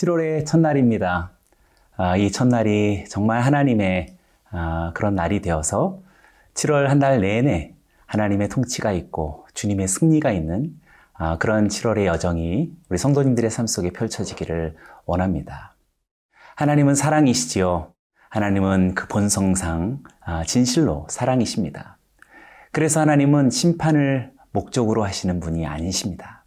7월의 첫날입니다. 아, 이 첫날이 정말 하나님의 아, 그런 날이 되어서 7월 한 달 내내 하나님의 통치가 있고 주님의 승리가 있는 아, 그런 7월의 여정이 우리 성도님들의 삶 속에 펼쳐지기를 원합니다. 하나님은 사랑이시지요. 하나님은 그 본성상 진실로 사랑이십니다. 그래서 하나님은 심판을 목적으로 하시는 분이 아니십니다.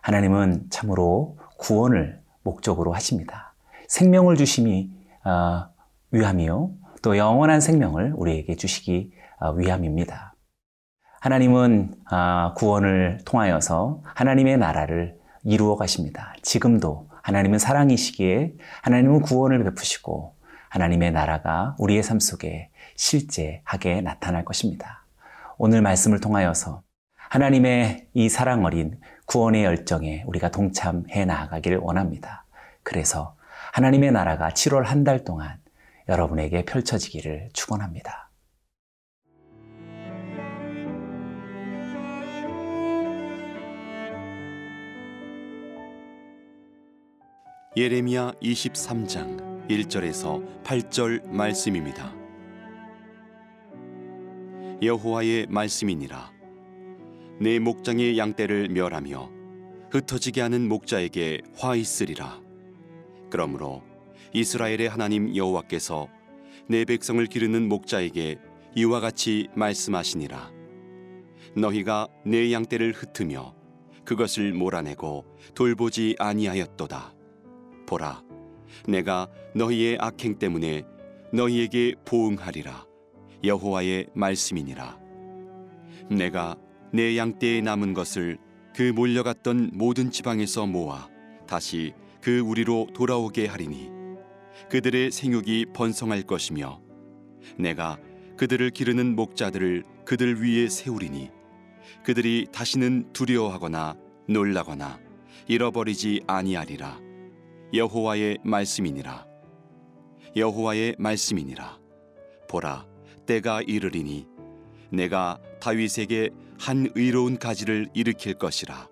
하나님은 참으로 구원을 목적으로 하십니다. 생명을 주심이 어, 위함이요. 또 영원한 생명을 우리에게 주시기 어, 위함입니다. 하나님은 어, 구원을 통하여서 하나님의 나라를 이루어 가십니다. 지금도 하나님은 사랑이시기에 하나님은 구원을 베푸시고 하나님의 나라가 우리의 삶 속에 실제하게 나타날 것입니다. 오늘 말씀을 통하여서 하나님의 이 사랑 어린 구원의 열정에 우리가 동참해 나아가기를 원합니다. 그래서 하나님의 나라가 7월 한 달 동안 여러분에게 펼쳐지기를 축원합니다. 예레미야 23장 1절에서 8절 말씀입니다. 여호와의 말씀이니라 내 목장의 양떼를 멸하며 흩어지게 하는 목자에게 화 있으리라. 그러므로 이스라엘의 하나님 여호와께서 내 백성을 기르는 목자에게 이와 같이 말씀하시니라. 너희가 내 양떼를 흩으며 그것을 몰아내고 돌보지 아니하였도다. 보라, 내가 너희의 악행 때문에 너희에게 보응하리라. 여호와의 말씀이니라. 내가 내 양떼에 남은 것을 그 몰려갔던 모든 지방에서 모아 다시 그 우리로 돌아오게 하리니 그들의 생육이 번성할 것이며 내가 그들을 기르는 목자들을 그들 위에 세우리니 그들이 다시는 두려워하거나 놀라거나 잃어버리지 아니하리라. 여호와의 말씀이니라. 여호와의 말씀이니라. 보라 때가 이르리니 내가 다윗에게 한 의로운 가지를 일으킬 것이라.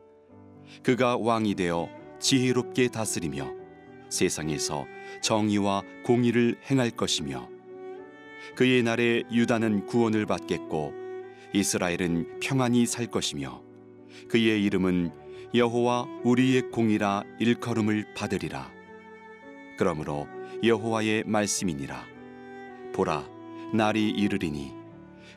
그가 왕이 되어 지혜롭게 다스리며 세상에서 정의와 공의를 행할 것이며 그의 날에 유다는 구원을 받겠고 이스라엘은 평안히 살 것이며 그의 이름은 여호와 우리의 공이라 일컬음을 받으리라. 그러므로 여호와의 말씀이니라. 보라, 날이 이르리니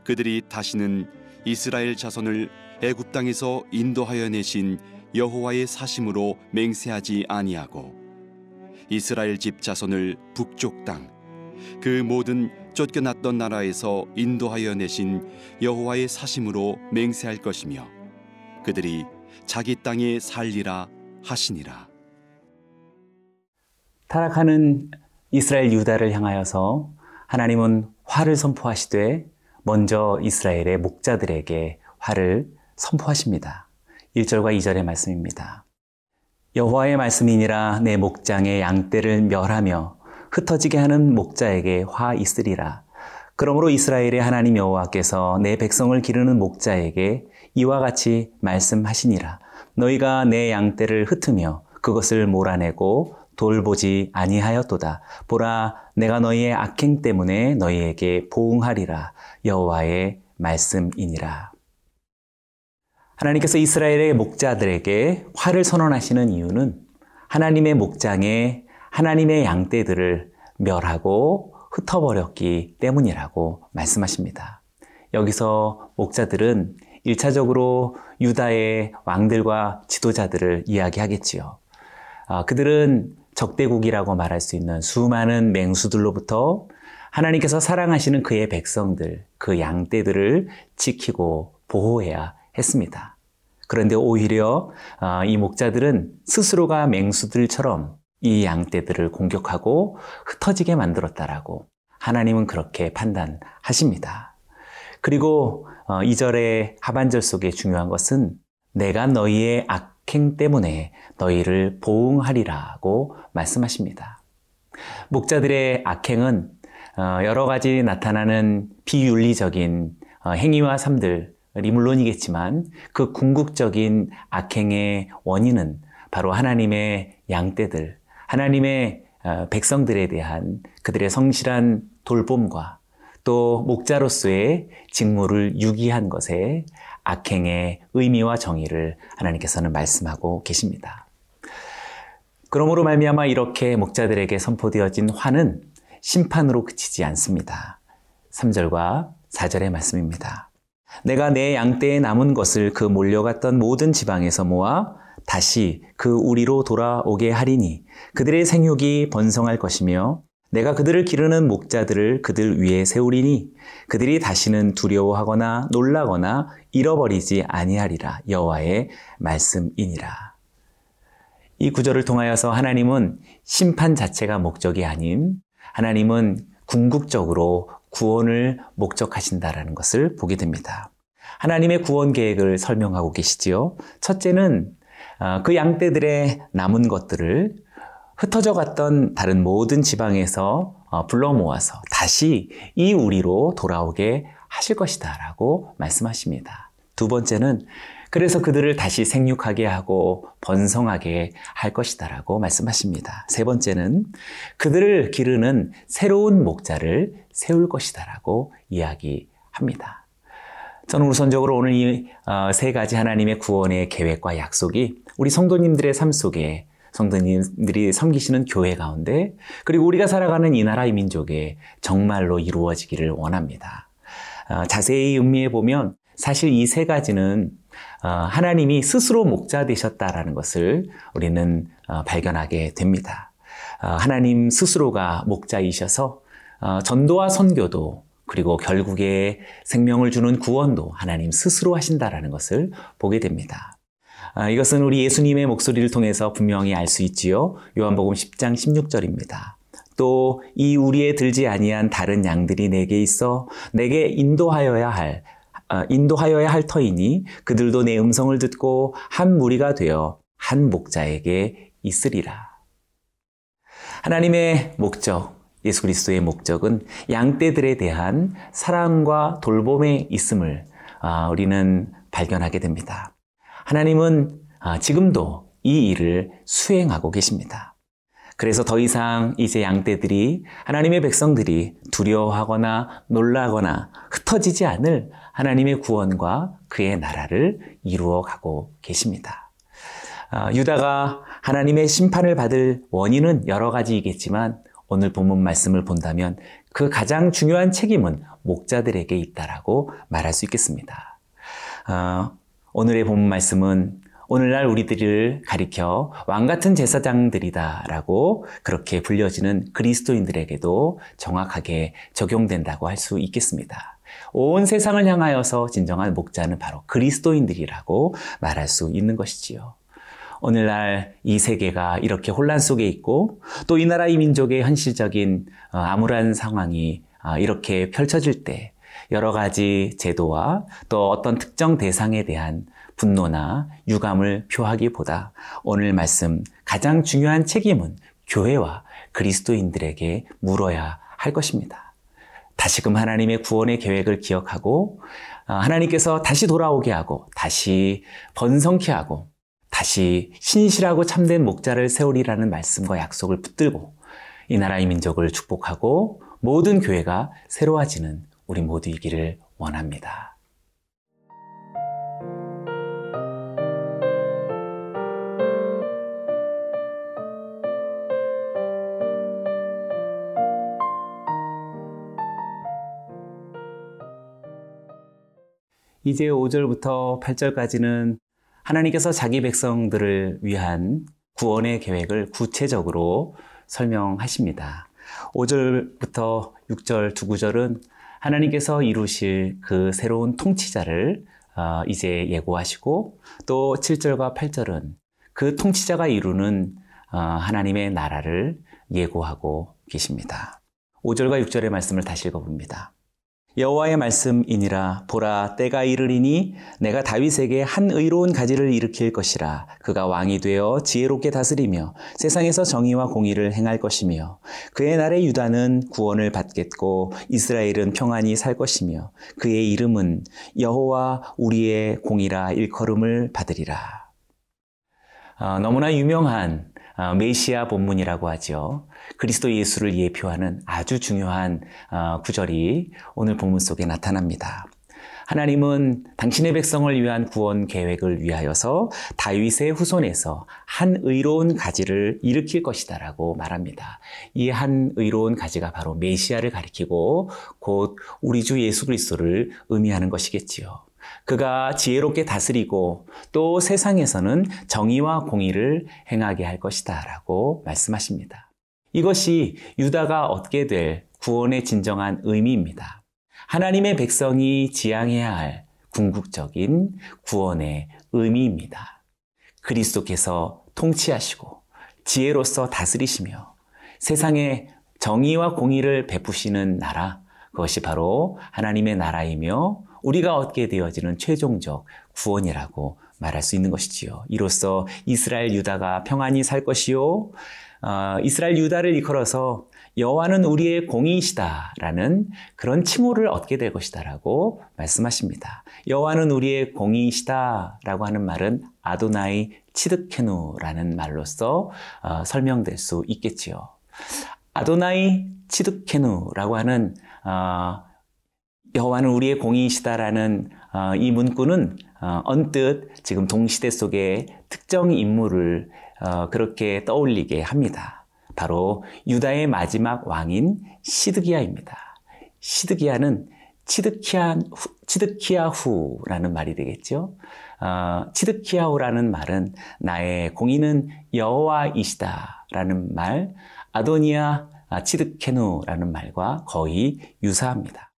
그들이 다시는 이스라엘 자손을 애굽 땅에서 인도하여 내신 여호와의 사심으로 맹세하지 아니하고 이스라엘 집 자손을 북쪽 땅 그 모든 쫓겨났던 나라에서 인도하여 내신 여호와의 사심으로 맹세할 것이며 그들이 자기 땅에 살리라 하시니라. 타락하는 이스라엘 유다를 향하여서 하나님은 화를 선포하시되 먼저 이스라엘의 목자들에게 화를 선포하십니다. 1절과 2절의 말씀입니다. 여호와의 말씀이니라 내 목장의 양떼를 멸하며 흩어지게 하는 목자에게 화 있으리라. 그러므로 이스라엘의 하나님 여호와께서 내 백성을 기르는 목자에게 이와 같이 말씀하시니라. 너희가 내 양떼를 흩으며 그것을 몰아내고 돌보지 아니하였도다. 보라, 내가 너희의 악행 때문에 너희에게 보응하리라. 여호와의 말씀이니라. 하나님께서 이스라엘의 목자들에게 화를 선언하시는 이유는 하나님의 목장에 하나님의 양떼들을 멸하고 흩어버렸기 때문이라고 말씀하십니다. 여기서 목자들은 1차적으로 유다의 왕들과 지도자들을 이야기하겠지요. 아, 그들은 적대국이라고 말할 수 있는 수많은 맹수들로부터 하나님께서 사랑하시는 그의 백성들, 그 양떼들을 지키고 보호해야 했습니다. 그런데 오히려 아, 이 목자들은 스스로가 맹수들처럼 이 양떼들을 공격하고 흩어지게 만들었다라고 하나님은 그렇게 판단하십니다. 그리고 2절의 어, 하반절 속에 중요한 것은 내가 너희의 악 행 때문에 너희를 보응하리라고 말씀하십니다. 목자들의 악행은 어, 여러 가지 나타나는 비윤리적인 어, 행위와 삶들이 물론이겠지만 그 궁극적인 악행의 원인은 바로 하나님의 양떼들, 하나님의 어, 백성들에 대한 그들의 성실한 돌봄과 또 목자로서의 직무를 유기한 것에 악행의 의미와 정의를 하나님께서는 말씀하고 계십니다. 그러므로 말미암아 이렇게 목자들에게 선포되어진 화는 심판으로 그치지 않습니다. 3절과 4절의 말씀입니다. 내가 내 양떼에 남은 것을 그 몰려갔던 모든 지방에서 모아 다시 그 우리로 돌아오게 하리니 그들의 생육이 번성할 것이며 내가 그들을 기르는 목자들을 그들 위에 세우리니 그들이 다시는 두려워하거나 놀라거나 잃어버리지 아니하리라 여호와의 말씀이니라. 이 구절을 통하여서 하나님은 심판 자체가 목적이 아닌 하나님은 궁극적으로 구원을 목적하신다라는 것을 보게 됩니다. 하나님의 구원 계획을 설명하고 계시지요. 첫째는 어, 그 양떼들의 남은 것들을 흩어져 갔던 다른 모든 지방에서 어, 불러 모아서 다시 이 우리로 돌아오게 하실 것이다 라고 말씀하십니다. 두 번째는 그래서 그들을 다시 생육하게 하고 번성하게 할 것이다 라고 말씀하십니다. 세 번째는 그들을 기르는 새로운 목자를 세울 것이다 라고 이야기합니다. 저는 우선적으로 오늘 이세 어, 가지 하나님의 구원의 계획과 약속이 우리 성도님들의 삶 속에 성도님들이 섬기시는 교회 가운데 그리고 우리가 살아가는 이 나라 의 민족에 정말로 이루어지기를 원합니다. 어, 자세히 음미해 보면 사실 이 세 가지는 어, 하나님이 스스로 목자 되셨다라는 것을 우리는 발견하게 됩니다. 하나님 스스로가 목자이셔서 전도와 선교도 그리고 결국에 생명을 주는 구원도 하나님 스스로 하신다라는 것을 보게 됩니다. 아, 이것은 우리 예수님의 목소리를 통해서 분명히 알 수 있지요. 요한복음 10장 16절입니다. 또 이 우리에 들지 아니한 다른 양들이 내게 있어 내게 인도하여야 할 아, 인도하여야 할 터이니 그들도 내 음성을 듣고 한 무리가 되어 한 목자에게 있으리라. 하나님의 목적, 예수 그리스도의 목적은 양떼들에 대한 사랑과 돌봄에 있음을 아, 우리는 발견하게 됩니다. 하나님은 아, 지금도 이 일을 수행하고 계십니다. 그래서 더 이상 이제 양떼들이 하나님의 백성들이 두려워하거나 놀라거나 흩어지지 않을 하나님의 구원과 그의 나라를 이루어 가고 계십니다. 아, 유다가 하나님의 심판을 받을 원인은 여러 가지이겠지만 오늘 본문 말씀을 본다면 그 가장 중요한 책임은 목자들에게 있다라고 말할 수 있겠습니다. 어, 오늘의 본문 말씀은 오늘날 우리들을 가리켜 왕 같은 제사장들이다라고 그렇게 불려지는 그리스도인들에게도 정확하게 적용된다고 할 수 있겠습니다. 온 세상을 향하여서 진정한 목자는 바로 그리스도인들이라고 말할 수 있는 것이지요. 오늘날 이 세계가 이렇게 혼란 속에 있고 또 이 나라 이 민족의 현실적인 어, 암울한 상황이 어, 이렇게 펼쳐질 때 여러 가지 제도와 또 어떤 특정 대상에 대한 분노나 유감을 표하기보다 오늘 말씀 가장 중요한 책임은 교회와 그리스도인들에게 물어야 할 것입니다. 다시금 하나님의 구원의 계획을 기억하고 어, 하나님께서 다시 돌아오게 하고 다시 번성케 하고 다시 신실하고 참된 목자를 세우리라는 말씀과 약속을 붙들고 이 나라의 민족을 축복하고 모든 교회가 새로워지는 우리 모두이기를 원합니다. 이제 5절부터 8절까지는 하나님께서 자기 백성들을 위한 구원의 계획을 구체적으로 설명하십니다. 5절부터 6절 두 구절은 하나님께서 이루실 그 새로운 통치자를 어, 이제 예고하시고 또 7절과 8절은 그 통치자가 이루는 어, 하나님의 나라를 예고하고 계십니다. 5절과 6절의 말씀을 다시 읽어봅니다. 여호와의 말씀이니라 보라 때가 이르리니 내가 다윗에게 한 의로운 가지를 일으킬 것이라 그가 왕이 되어 지혜롭게 다스리며 세상에서 정의와 공의를 행할 것이며 그의 날에 유다는 구원을 받겠고 이스라엘은 평안히 살 것이며 그의 이름은 여호와 우리의 공이라 일컬음을 받으리라. 어, 너무나 유명한 어, 메시아 본문이라고 하죠. 그리스도 예수를 예표하는 아주 중요한 어, 구절이 오늘 본문 속에 나타납니다. 하나님은 당신의 백성을 위한 구원 계획을 위하여서 다윗의 후손에서 한 의로운 가지를 일으킬 것이다라고 말합니다. 이 한 의로운 가지가 바로 메시아를 가리키고 곧 우리 주 예수 그리스도를 의미하는 것이겠지요. 그가 지혜롭게 다스리고 또 세상에서는 정의와 공의를 행하게 할 것이다 라고 말씀하십니다. 이것이 유다가 얻게 될 구원의 진정한 의미입니다. 하나님의 백성이 지향해야 할 궁극적인 구원의 의미입니다. 그리스도께서 통치하시고 지혜로서 다스리시며 세상에 정의와 공의를 베푸시는 나라, 그것이 바로 하나님의 나라이며 우리가 얻게 되어지는 최종적 구원이라고 말할 수 있는 것이지요. 이로써 이스라엘 유다가 평안히 살 것이요. 어, 이스라엘 유다를 이끌어서 여호와는 우리의 공의시다라는 그런 칭호를 얻게 될 것이다라고 말씀하십니다. 여호와는 우리의 공의시다라고 하는 말은 아도나이 치드케누라는 말로서 어, 설명될 수 있겠지요. 아도나이 치드케누라고 하는 어, 여호와는 우리의 공의시다라는 어, 이 문구는 어, 언뜻 지금 동시대 속의 특정 인물을 어, 그렇게 떠올리게 합니다. 바로 유다의 마지막 왕인 시드기야입니다. 시드기야는 치드키안, 치드키야후라는 말이 되겠죠. 어, 치드키야후라는 말은 나의 공의는 여호와이시다라는 말, 아도니아 치드케누라는 말과 거의 유사합니다.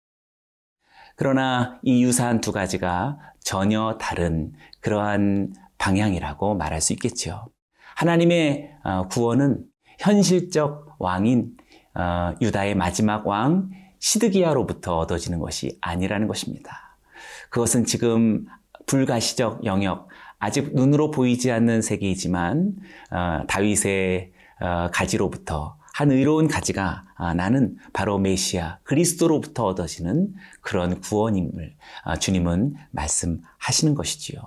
그러나 이 유사한 두 가지가 전혀 다른 그러한 방향이라고 말할 수 있겠죠. 하나님의 구원은 현실적 왕인 유다의 마지막 왕 시드기야로부터 얻어지는 것이 아니라는 것입니다. 그것은 지금 불가시적 영역, 아직 눈으로 보이지 않는 세계이지만 다윗의 가지로부터 한 의로운 가지가 아, 나는 바로 메시아 그리스도로부터 얻어지는 그런 구원임을 아, 주님은 말씀하시는 것이지요.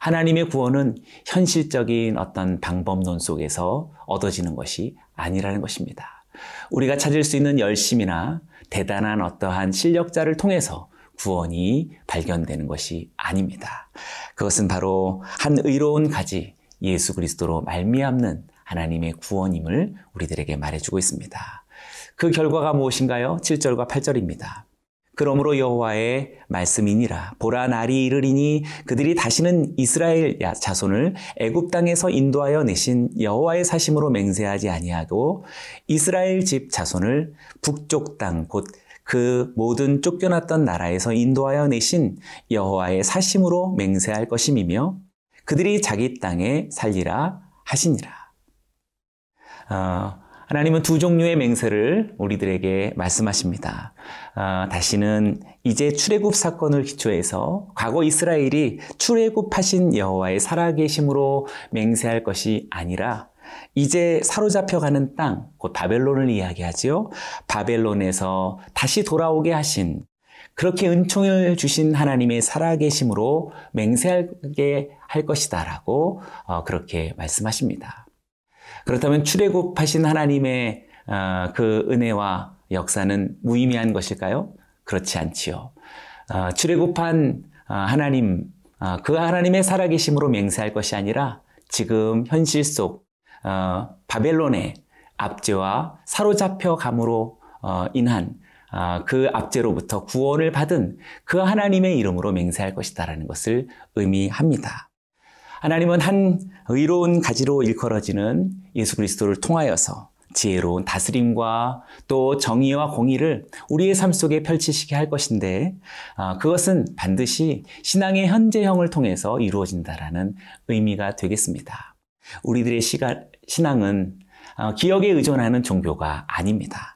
하나님의 구원은 현실적인 어떤 방법론 속에서 얻어지는 것이 아니라는 것입니다. 우리가 찾을 수 있는 열심이나 대단한 어떠한 실력자를 통해서 구원이 발견되는 것이 아닙니다. 그것은 바로 한 의로운 가지 예수 그리스도로 말미암는 하나님의 구원임을 우리들에게 말해주고 있습니다. 그 결과가 무엇인가요? 7절과 8절입니다. 그러므로 여호와의 말씀이니라 보라 날이 이르리니 그들이 다시는 이스라엘 자손을 애굽 땅에서 인도하여 내신 여호와의 사심으로 맹세하지 아니하고 이스라엘 집 자손을 북쪽 땅 곧 그 모든 쫓겨났던 나라에서 인도하여 내신 여호와의 사심으로 맹세할 것임이며 그들이 자기 땅에 살리라 하시니라. 어, 하나님은 두 종류의 맹세를 우리들에게 말씀하십니다. 어, 다시는 이제 출애굽 사건을 기초해서 과거 이스라엘이 출애굽하신 여호와의 살아계심으로 맹세할 것이 아니라 이제 사로잡혀가는 땅, 곧 바벨론을 이야기하지요. 바벨론에서 다시 돌아오게 하신 그렇게 은총을 주신 하나님의 살아계심으로 맹세하게 할 것이다라고 어, 그렇게 말씀하십니다. 그렇다면 출애굽하신 하나님의 어, 그 은혜와 역사는 무의미한 것일까요? 그렇지 않지요. 어, 출애굽한 어, 하나님, 그 하나님의 살아계심으로 맹세할 것이 아니라 지금 현실 속 바벨론의 압제와 사로잡혀 감으로 인한 그 압제로부터 구원을 받은 그 하나님의 이름으로 맹세할 것이다라는 것을 의미합니다. 하나님은 한 의로운 가지로 일컬어지는 예수 그리스도를 통하여서 지혜로운 다스림과 또 정의와 공의를 우리의 삶 속에 펼치시게 할 것인데 아, 그것은 반드시 신앙의 현재형을 통해서 이루어진다라는 의미가 되겠습니다. 우리들의 신앙은 어, 기억에 의존하는 종교가 아닙니다.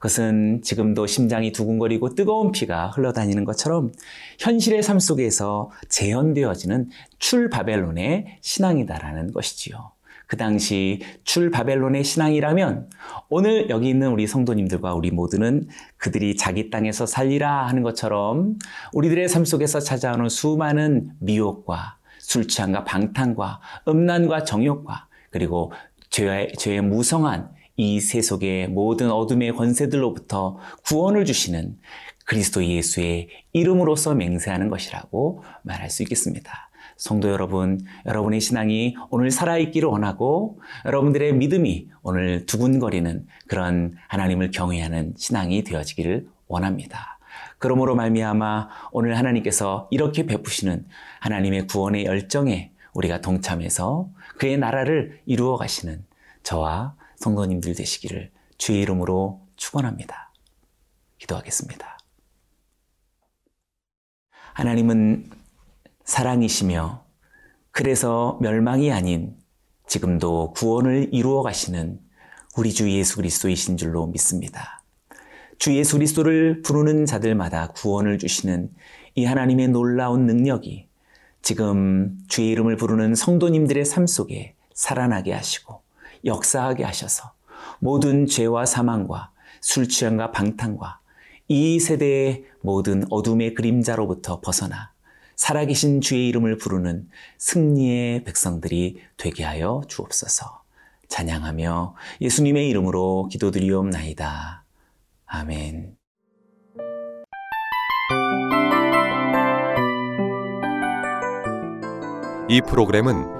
그것은 지금도 심장이 두근거리고 뜨거운 피가 흘러다니는 것처럼 현실의 삶 속에서 재현되어지는 출 바벨론의 신앙이다라는 것이지요. 그 당시 출 바벨론의 신앙이라면 오늘 여기 있는 우리 성도님들과 우리 모두는 그들이 자기 땅에서 살리라 하는 것처럼 우리들의 삶 속에서 찾아오는 수많은 미혹과 술 취함과 방탕과 음란과 정욕과 그리고 죄의, 죄의 무성한 이 세속의 모든 어둠의 권세들로부터 구원을 주시는 그리스도 예수의 이름으로서 맹세하는 것이라고 말할 수 있겠습니다. 성도 여러분, 여러분의 신앙이 오늘 살아있기를 원하고 여러분들의 믿음이 오늘 두근거리는 그런 하나님을 경외하는 신앙이 되어지기를 원합니다. 그러므로 말미암아 오늘 하나님께서 이렇게 베푸시는 하나님의 구원의 열정에 우리가 동참해서 그의 나라를 이루어 가시는 저와 성도님들 되시기를 주의 이름으로 축원합니다. 기도하겠습니다. 하나님은 사랑이시며 그래서 멸망이 아닌 지금도 구원을 이루어 가시는 우리 주 예수 그리스도이신 줄로 믿습니다. 주 예수 그리스도를 부르는 자들마다 구원을 주시는 이 하나님의 놀라운 능력이 지금 주의 이름을 부르는 성도님들의 삶 속에 살아나게 하시고 역사하게 하셔서 모든 죄와 사망과 술 취함과 방탕과 이 세대의 모든 어둠의 그림자로부터 벗어나 살아계신 주의 이름을 부르는 승리의 백성들이 되게 하여 주옵소서. 찬양하며 예수님의 이름으로 기도드리옵나이다. 아멘. 이 프로그램은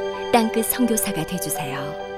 땅끝 선교사가 되주세요.